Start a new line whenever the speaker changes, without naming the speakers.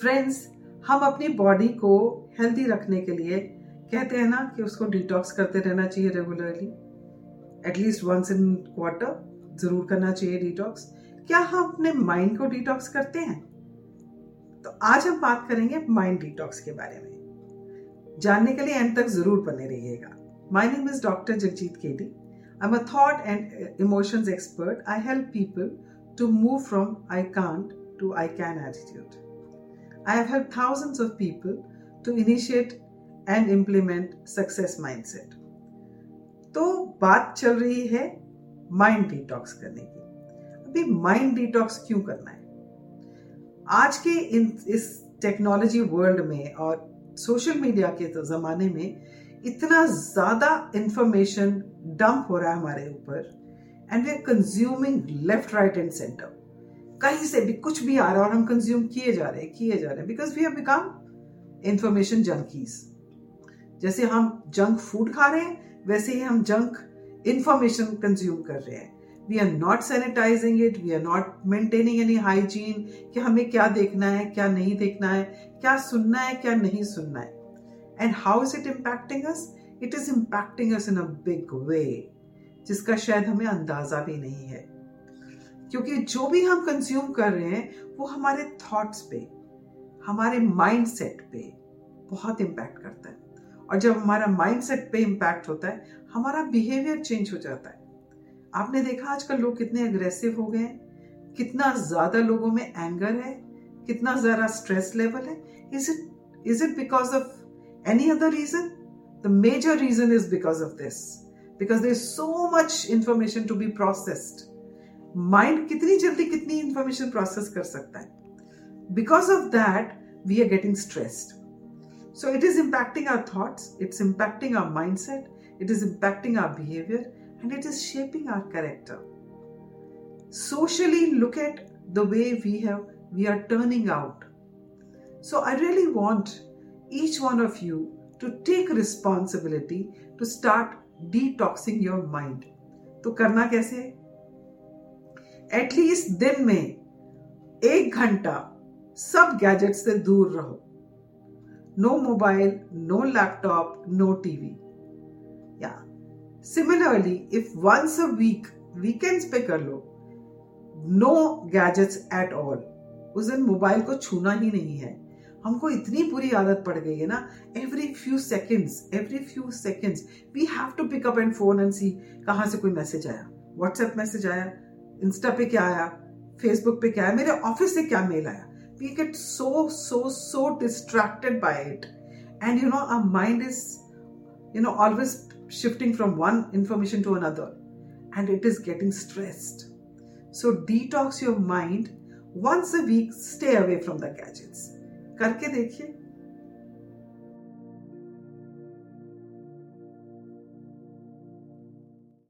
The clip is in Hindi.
फ्रेंड्स हम अपनी बॉडी को हेल्दी रखने के लिए कहते हैं ना कि उसको डिटॉक्स करते रहना चाहिए regularly at least once in quarter ज़रूर करना चाहिए डिटॉक्स क्या हम अपने माइंड को डिटॉक्स करते हैं? तो आज हम बात करेंगे माइंड डिटॉक्स के बारे में. जानने के लिए एंड तक ज़रूर बने रहिएगा. My name is doctor Jagjit K D I am a thought and emotions expert I help people to move from I can't to I can attitude. I have helped thousands of people to initiate and implement success mindset. तो बात चल रही है माइंड डिटॉक्स करने की। अभी माइंड डिटॉक्स क्यों करना है? आज के इन, इस टेक्नोलॉजी वर्ल्ड में और सोशल मीडिया के तो जमाने में इतना ज़्यादा इंफॉर्मेशन डंप हो रहा है हमारे ऊपर and we are consuming left right and center कहीं से भी कुछ भी आ रहा है और हम कंज्यूम किए जा रहे हैं, किए जा रहे हैं because we have become information junkies जैसे हम जंक फ़ूड खा रहे हैं, वैसे ही हम जंक इंफॉर्मेशन कंज्यूम कर रहे हैं. We are not sanitising it we are not maintaining any hygiene कि हमें क्या देखना है, क्या नहीं देखना है, क्या सुनना है, क्या नहीं सुनना है. And how is it impacting us it is impacting us in a big way जिसका शायद हमें अंदाज़ा भी नहीं है. क्योंकि जो भी हम कंज्यूम कर रहे हैं, वो हमारे थॉट्स पे, हमारे माइंड सेट पे बहुत इम्पैक्ट करता है। और जब हमारा माइंड सेट पे इम्पैक्ट होता है, हमारा बिहेवियर चेंज हो जाता है। आपने देखा आजकल लोग कितने अग्रेसिव हो गए हैं? कितना ज़्यादा लोगों में एंगर है? कितना ज़्यादा स्ट्रेस लेवल है? Is it is it because of any other reason the major reason is because of this because there so much information to be processed mind कितनी जल्दी कितनी इंफॉर्मेशन प्रोसेस कर सकता है. Because of that we are getting stressed so it is impacting our thoughts it's impacting our mind set it is impacting our behaviour and it is shaping our character socially look at the way we have we are turning out so I really want each one of you to take responsibility to start detoxing your mind तो करना कैसे एटलीस्ट दिन में एक घंटा सब गैजेट से दूर रहो। No mobile no laptop no TV या similarly if once a week weekends पे कर लो नो गैजेट्स एट ऑल उस दिन मोबाइल को छूना ही नहीं है। हमको इतनी बुरी आदत पड़ गई है ना every few seconds every few seconds we have to pick up and phone and see कहाँ से कोई मैसेज आया। व्हाट्सएप मैसेज आया इंस्टा पे क्या आया? फेसबुक पे क्या आया? मेरे ऑफ़िस से क्या मेल आया? We get so so so distracted by it and you know our mind is you know always shifting from one information to another and it is getting stressed so detox your mind once a week stay away from the gadgets करके देखिए।